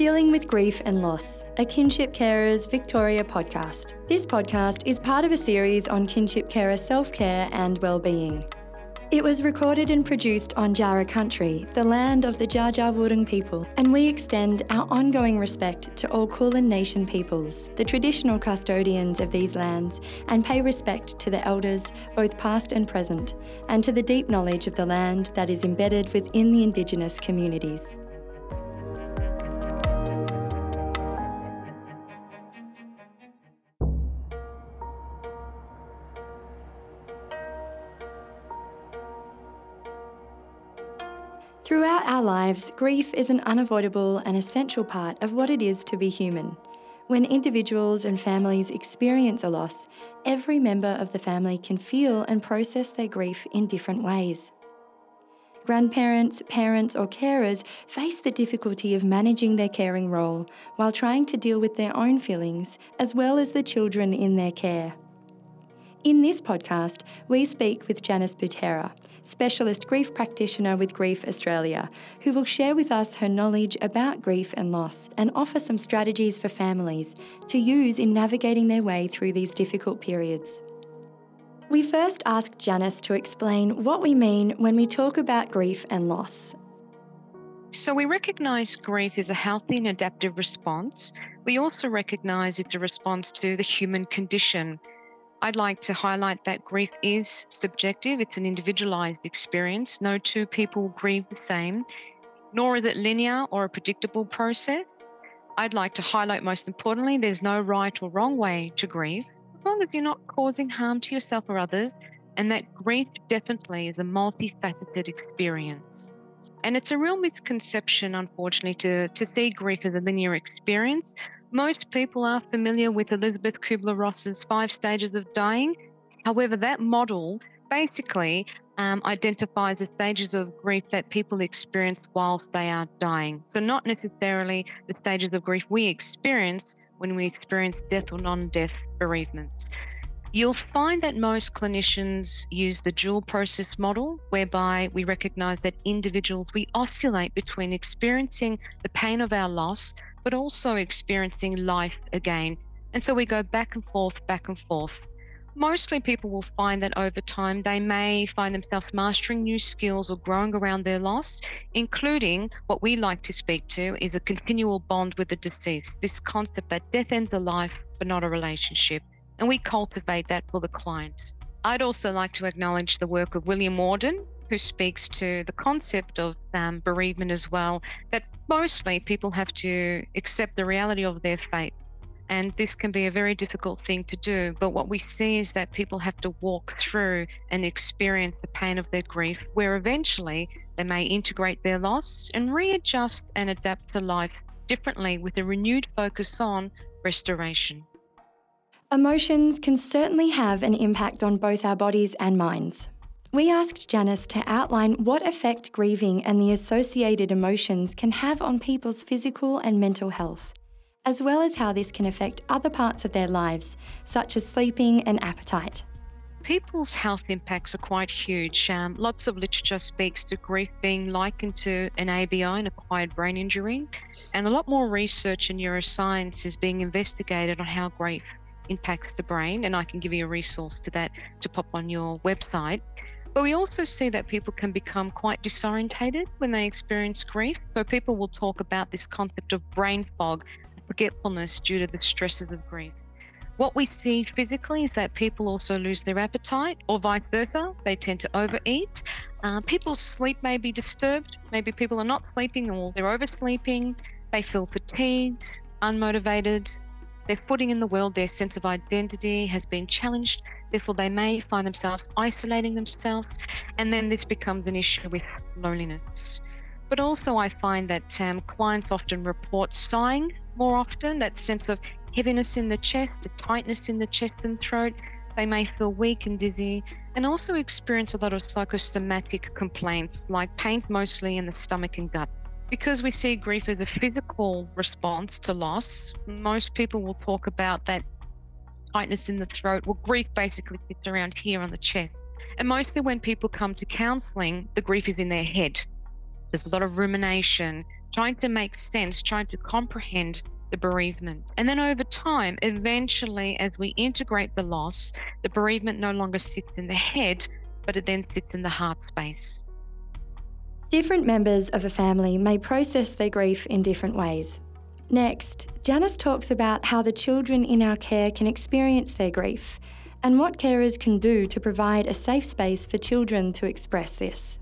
Dealing with Grief and Loss, a Kinship Carers Victoria podcast. This podcast is part of a series on kinship carer self care and well-being. It was recorded and produced on Jara country, the land of the Dja Wurrung people, and we extend our ongoing respect to all Kulin Nation peoples, the traditional custodians of these lands, and pay respect to the elders, both past and present, and to the deep knowledge of the land that is embedded within the Indigenous communities. Lives, grief is an unavoidable and essential part of what it is to be human. When individuals and families experience a loss, every member of the family can feel and process their grief in different ways. Grandparents, parents, or carers face the difficulty of managing their caring role while trying to deal with their own feelings as well as the children in their care. In this podcast, we speak with Janice Butera, specialist grief practitioner with Grief Australia, who will share with us her knowledge about grief and loss and offer some strategies for families to use in navigating their way through these difficult periods. We first asked Janice to explain what we mean when we talk about grief and loss. So, we recognise grief is a healthy and adaptive response. We also recognise it's a response to the human condition I'd like to highlight that grief is subjective, it's an individualized experience. No two people grieve the same, nor is it linear or a predictable process. I'd like to highlight most importantly, there's no right or wrong way to grieve, as long as you're not causing harm to yourself or others, and that grief definitely is a multifaceted experience. And it's a real misconception, unfortunately, to, to see grief as a linear experience. Most people are familiar with Elisabeth Kübler-Ross's five stages of dying. However, that model basically um, identifies the stages of grief that people experience whilst they are dying. So, not necessarily the stages of grief we experience when we experience death or non death bereavements. You'll find that most clinicians use the dual process model, whereby we recognize that individuals, we oscillate between experiencing the pain of our loss but also experiencing life again. And so we go back and forth, back and forth. Mostly people will find that over time they may find themselves mastering new skills or growing around their loss, including what we like to speak to is a continual bond with the deceased. This concept that death ends a life but not a relationship. And we cultivate that for the client. I'd also like to acknowledge the work of William Worden, who speaks to the concept of um, bereavement as well, that mostly people have to accept the reality of their fate. And this can be a very difficult thing to do. But what we see is that people have to walk through and experience the pain of their grief, where eventually they may integrate their loss and readjust and adapt to life differently with a renewed focus on restoration. Emotions can certainly have an impact on both our bodies and minds. We asked Janice to outline what effect grieving and the associated emotions can have on people's physical and mental health, as well as how this can affect other parts of their lives, such as sleeping and appetite. People's health impacts are quite huge. Um, lots of literature speaks to grief being likened to an ABI, an acquired brain injury, and a lot more research in neuroscience is being investigated on how grief impacts the brain. And I can give you a resource to that to pop on your website. But we also see that people can become quite disorientated when they experience grief. So people will talk about this concept of brain fog, forgetfulness due to the stresses of grief. What we see physically is that people also lose their appetite, or vice versa. They tend to overeat. Uh, people's sleep may be disturbed. Maybe people are not sleeping or they're oversleeping. They feel fatigued, unmotivated. Their footing in the world, their sense of identity has been challenged Therefore, they may find themselves isolating themselves, and then this becomes an issue with loneliness. But also, I find that um, clients often report sighing more often, that sense of heaviness in the chest, the tightness in the chest and throat. They may feel weak and dizzy, and also experience a lot of psychosomatic complaints like pains mostly in the stomach and gut. Because we see grief as a physical response to loss, most people will talk about that tightness in the throat. Well, grief basically sits around here on the chest. And mostly when people come to counseling, the grief is in their head. There's a lot of rumination, trying to make sense, trying to comprehend the bereavement. And then over time, eventually, as we integrate the loss, the bereavement no longer sits in the head, but it then sits in the heart space. Different members of a family may process their grief in different ways. Next, Janice talks about how the children in our care can experience their grief and what carers can do to provide a safe space for children to express this.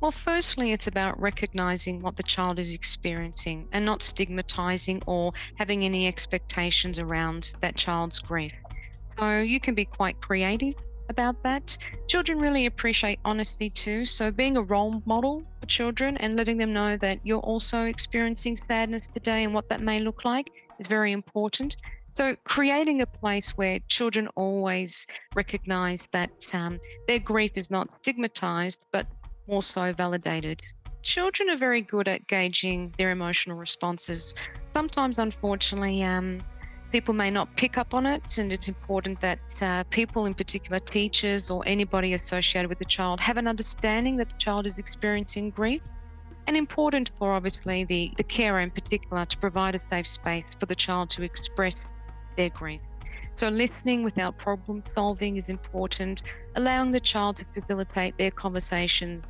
Well, firstly, it's about recognizing what the child is experiencing and not stigmatizing or having any expectations around that child's grief. So you can be quite creative about that. Children really appreciate honesty too. So being a role model for children and letting them know that you're also experiencing sadness today and what that may look like is very important. So, creating a place where children always recognize that um, their grief is not stigmatized, but more so validated. Children are very good at gauging their emotional responses. Sometimes, unfortunately, um, people may not pick up on it, and it's important that uh, people, in particular teachers or anybody associated with the child, have an understanding that the child is experiencing grief. And important for obviously the, the carer in particular to provide a safe space for the child to express their grief. So, listening without problem solving is important, allowing the child to facilitate their conversations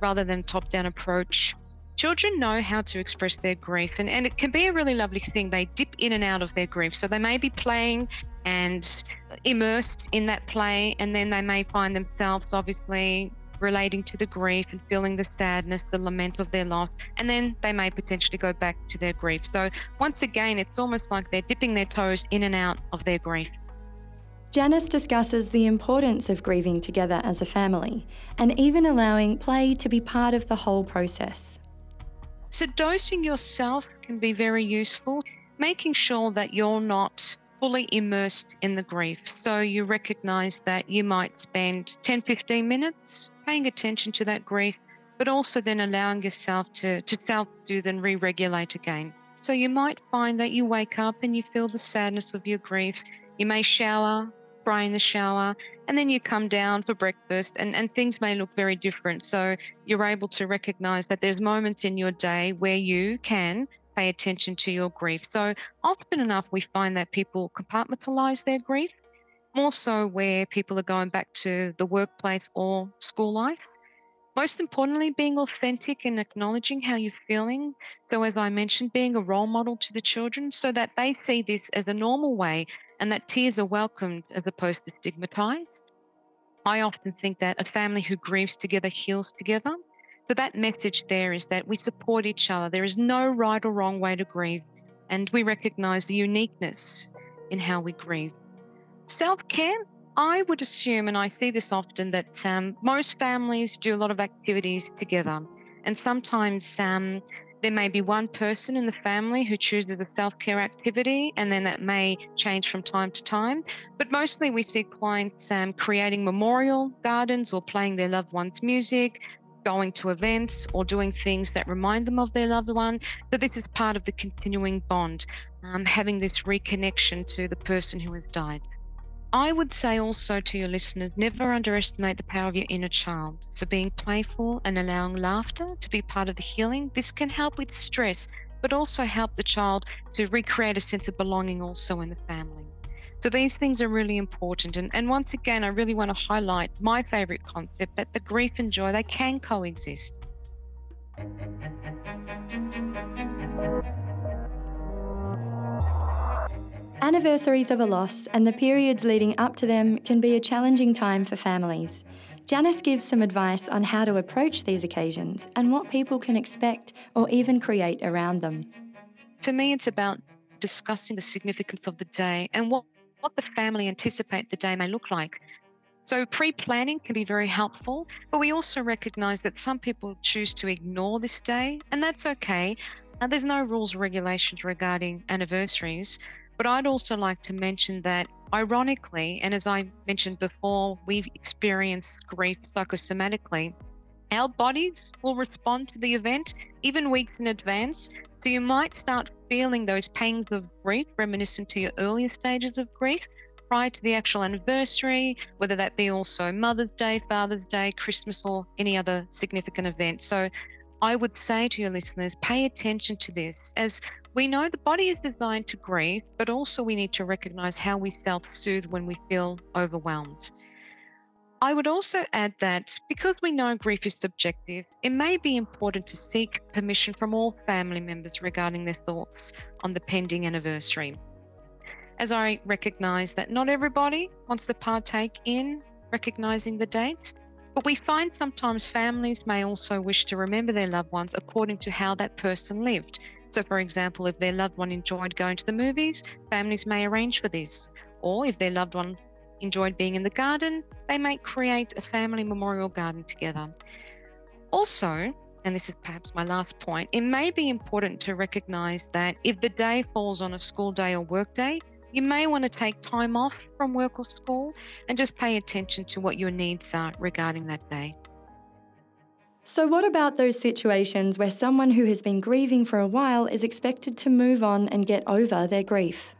rather than top down approach. Children know how to express their grief, and, and it can be a really lovely thing. They dip in and out of their grief. So, they may be playing and immersed in that play, and then they may find themselves obviously relating to the grief and feeling the sadness, the lament of their loss, and then they may potentially go back to their grief. So, once again, it's almost like they're dipping their toes in and out of their grief. Janice discusses the importance of grieving together as a family and even allowing play to be part of the whole process. So, dosing yourself can be very useful, making sure that you're not fully immersed in the grief. So you recognize that you might spend 10, 15 minutes paying attention to that grief, but also then allowing yourself to, to self soothe and re regulate again. So you might find that you wake up and you feel the sadness of your grief. You may shower, cry in the shower, and then you come down for breakfast, and, and things may look very different. So you're able to recognize that there's moments in your day where you can pay attention to your grief. So often enough, we find that people compartmentalize their grief, more so where people are going back to the workplace or school life. Most importantly, being authentic and acknowledging how you're feeling. So, as I mentioned, being a role model to the children so that they see this as a normal way and that tears are welcomed as opposed to stigmatized. I often think that a family who grieves together heals together. So that message there is that we support each other. There is no right or wrong way to grieve, and we recognize the uniqueness in how we grieve. Self care, I would assume, and I see this often, that um, most families do a lot of activities together. And sometimes um, there may be one person in the family who chooses a self care activity, and then that may change from time to time. But mostly we see clients um, creating memorial gardens or playing their loved one's music, going to events or doing things that remind them of their loved one. So, this is part of the continuing bond, um, having this reconnection to the person who has died. I would say also to your listeners never underestimate the power of your inner child. So, being playful and allowing laughter to be part of the healing, this can help with stress, but also help the child to recreate a sense of belonging also in the family. So these things are really important. And, and once again, I really want to highlight my favorite concept that the grief and joy, they can coexist. Anniversaries of a loss and the periods leading up to them can be a challenging time for families. Janice gives some advice on how to approach these occasions and what people can expect or even create around them. For me, it's about discussing the significance of the day and what what the family anticipate the day may look like. So, pre planning can be very helpful, but we also recognize that some people choose to ignore this day, and that's okay. Now, there's no rules or regulations regarding anniversaries, but I'd also like to mention that, ironically, and as I mentioned before, we've experienced grief psychosomatically. Our bodies will respond to the event even weeks in advance so you might start feeling those pangs of grief reminiscent to your earlier stages of grief prior to the actual anniversary, whether that be also Mother's Day, Father's Day, Christmas, or any other significant event. So I would say to your listeners, pay attention to this as we know the body is designed to grieve, but also we need to recognize how we self soothe when we feel overwhelmed. I would also add that because we know grief is subjective, it may be important to seek permission from all family members regarding their thoughts on the pending anniversary. As I recognise that not everybody wants to partake in recognising the date, but we find sometimes families may also wish to remember their loved ones according to how that person lived. So, for example, if their loved one enjoyed going to the movies, families may arrange for this. Or if their loved one enjoyed being in the garden, they may create a family memorial garden together. Also, and this is perhaps my last point, it may be important to recognize that if the day falls on a school day or work day, you may want to take time off from work or school and just pay attention to what your needs are regarding that day. So, what about those situations where someone who has been grieving for a while is expected to move on and get over their grief?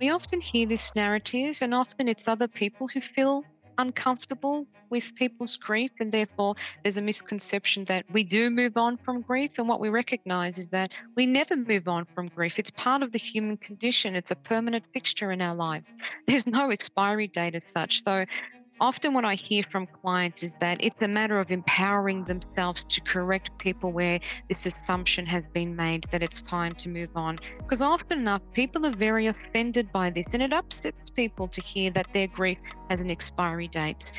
We often hear this narrative, and often it's other people who feel uncomfortable with people's grief, and therefore there's a misconception that we do move on from grief. And what we recognize is that we never move on from grief. It's part of the human condition, it's a permanent fixture in our lives. There's no expiry date as such. So often what I hear from clients is that it's a matter of empowering themselves to correct people where this assumption has been made that it's time to move on. Because often enough, people are very offended by this, and it upsets people to hear that their grief has an expiry date.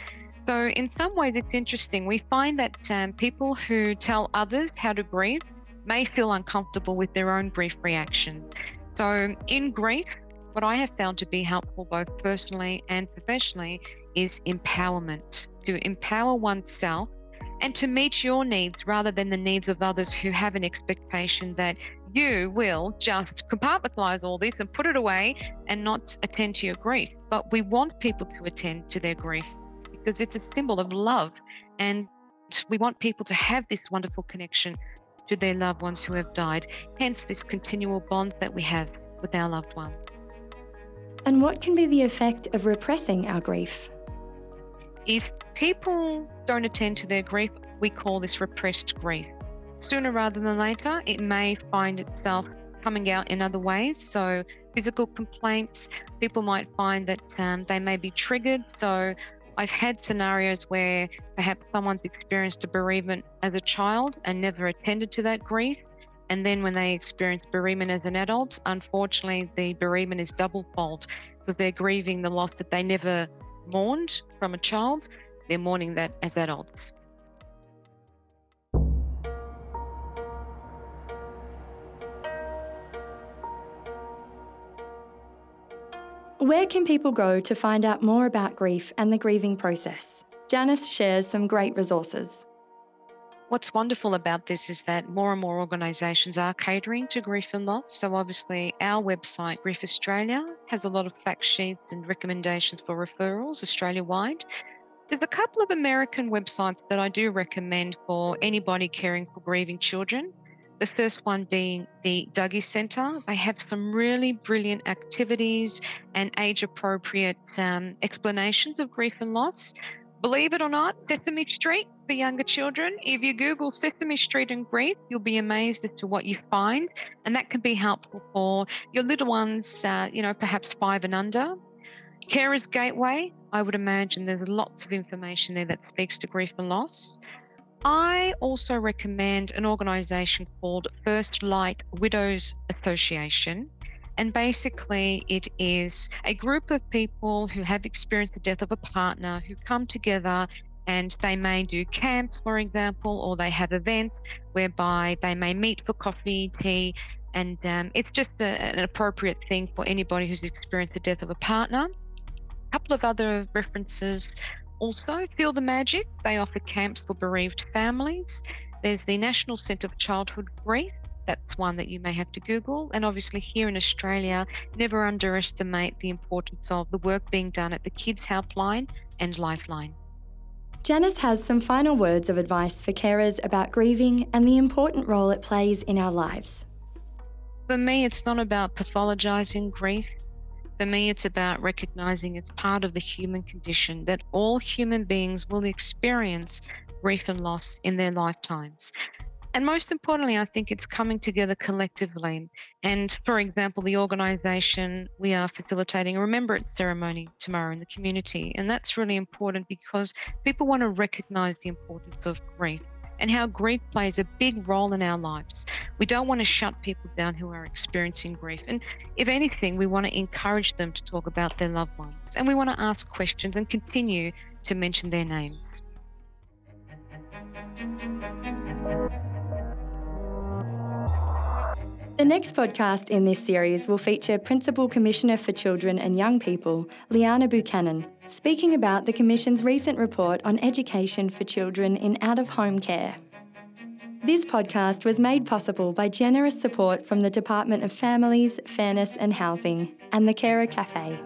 So, in some ways, it's interesting. We find that um, people who tell others how to grieve may feel uncomfortable with their own grief reactions. So, in grief, what I have found to be helpful both personally and professionally is empowerment to empower oneself and to meet your needs rather than the needs of others who have an expectation that you will just compartmentalize all this and put it away and not attend to your grief. But we want people to attend to their grief because it's a symbol of love. And we want people to have this wonderful connection to their loved ones who have died, hence, this continual bond that we have with our loved one. And what can be the effect of repressing our grief? If people don't attend to their grief, we call this repressed grief. Sooner rather than later, it may find itself coming out in other ways. So, physical complaints, people might find that um, they may be triggered. So, I've had scenarios where perhaps someone's experienced a bereavement as a child and never attended to that grief. And then when they experience bereavement as an adult, unfortunately, the bereavement is double fold because they're grieving the loss that they never mourned from a child, they're mourning that as adults. Where can people go to find out more about grief and the grieving process? Janice shares some great resources. What's wonderful about this is that more and more organisations are catering to grief and loss. So, obviously, our website, Grief Australia, has a lot of fact sheets and recommendations for referrals Australia wide. There's a couple of American websites that I do recommend for anybody caring for grieving children. The first one being the Dougy Centre. They have some really brilliant activities and age appropriate um, explanations of grief and loss. Believe it or not, Sesame Street for younger children. If you Google Sesame Street and grief, you'll be amazed as to what you find, and that can be helpful for your little ones, uh, you know, perhaps five and under. Carers Gateway, I would imagine there's lots of information there that speaks to grief and loss. I also recommend an organisation called First Light Widows Association. And basically, it is a group of people who have experienced the death of a partner who come together and they may do camps, for example, or they have events whereby they may meet for coffee, tea, and um, it's just a, an appropriate thing for anybody who's experienced the death of a partner. A couple of other references also Feel the Magic, they offer camps for bereaved families. There's the National Centre for Childhood Grief, that's one that you may have to Google. And obviously, here in Australia, never underestimate the importance of the work being done at the Kids Helpline and Lifeline. Janice has some final words of advice for carers about grieving and the important role it plays in our lives. For me, it's not about pathologizing grief. For me, it's about recognizing it's part of the human condition that all human beings will experience grief and loss in their lifetimes. And most importantly, I think it's coming together collectively. And for example, the organisation, we are facilitating a remembrance ceremony tomorrow in the community. And that's really important because people want to recognise the importance of grief and how grief plays a big role in our lives. We don't want to shut people down who are experiencing grief. And if anything, we want to encourage them to talk about their loved ones. And we want to ask questions and continue to mention their names. The next podcast in this series will feature Principal Commissioner for Children and Young People, Liana Buchanan, speaking about the Commission's recent report on education for children in out of home care. This podcast was made possible by generous support from the Department of Families, Fairness and Housing and the Carer Cafe.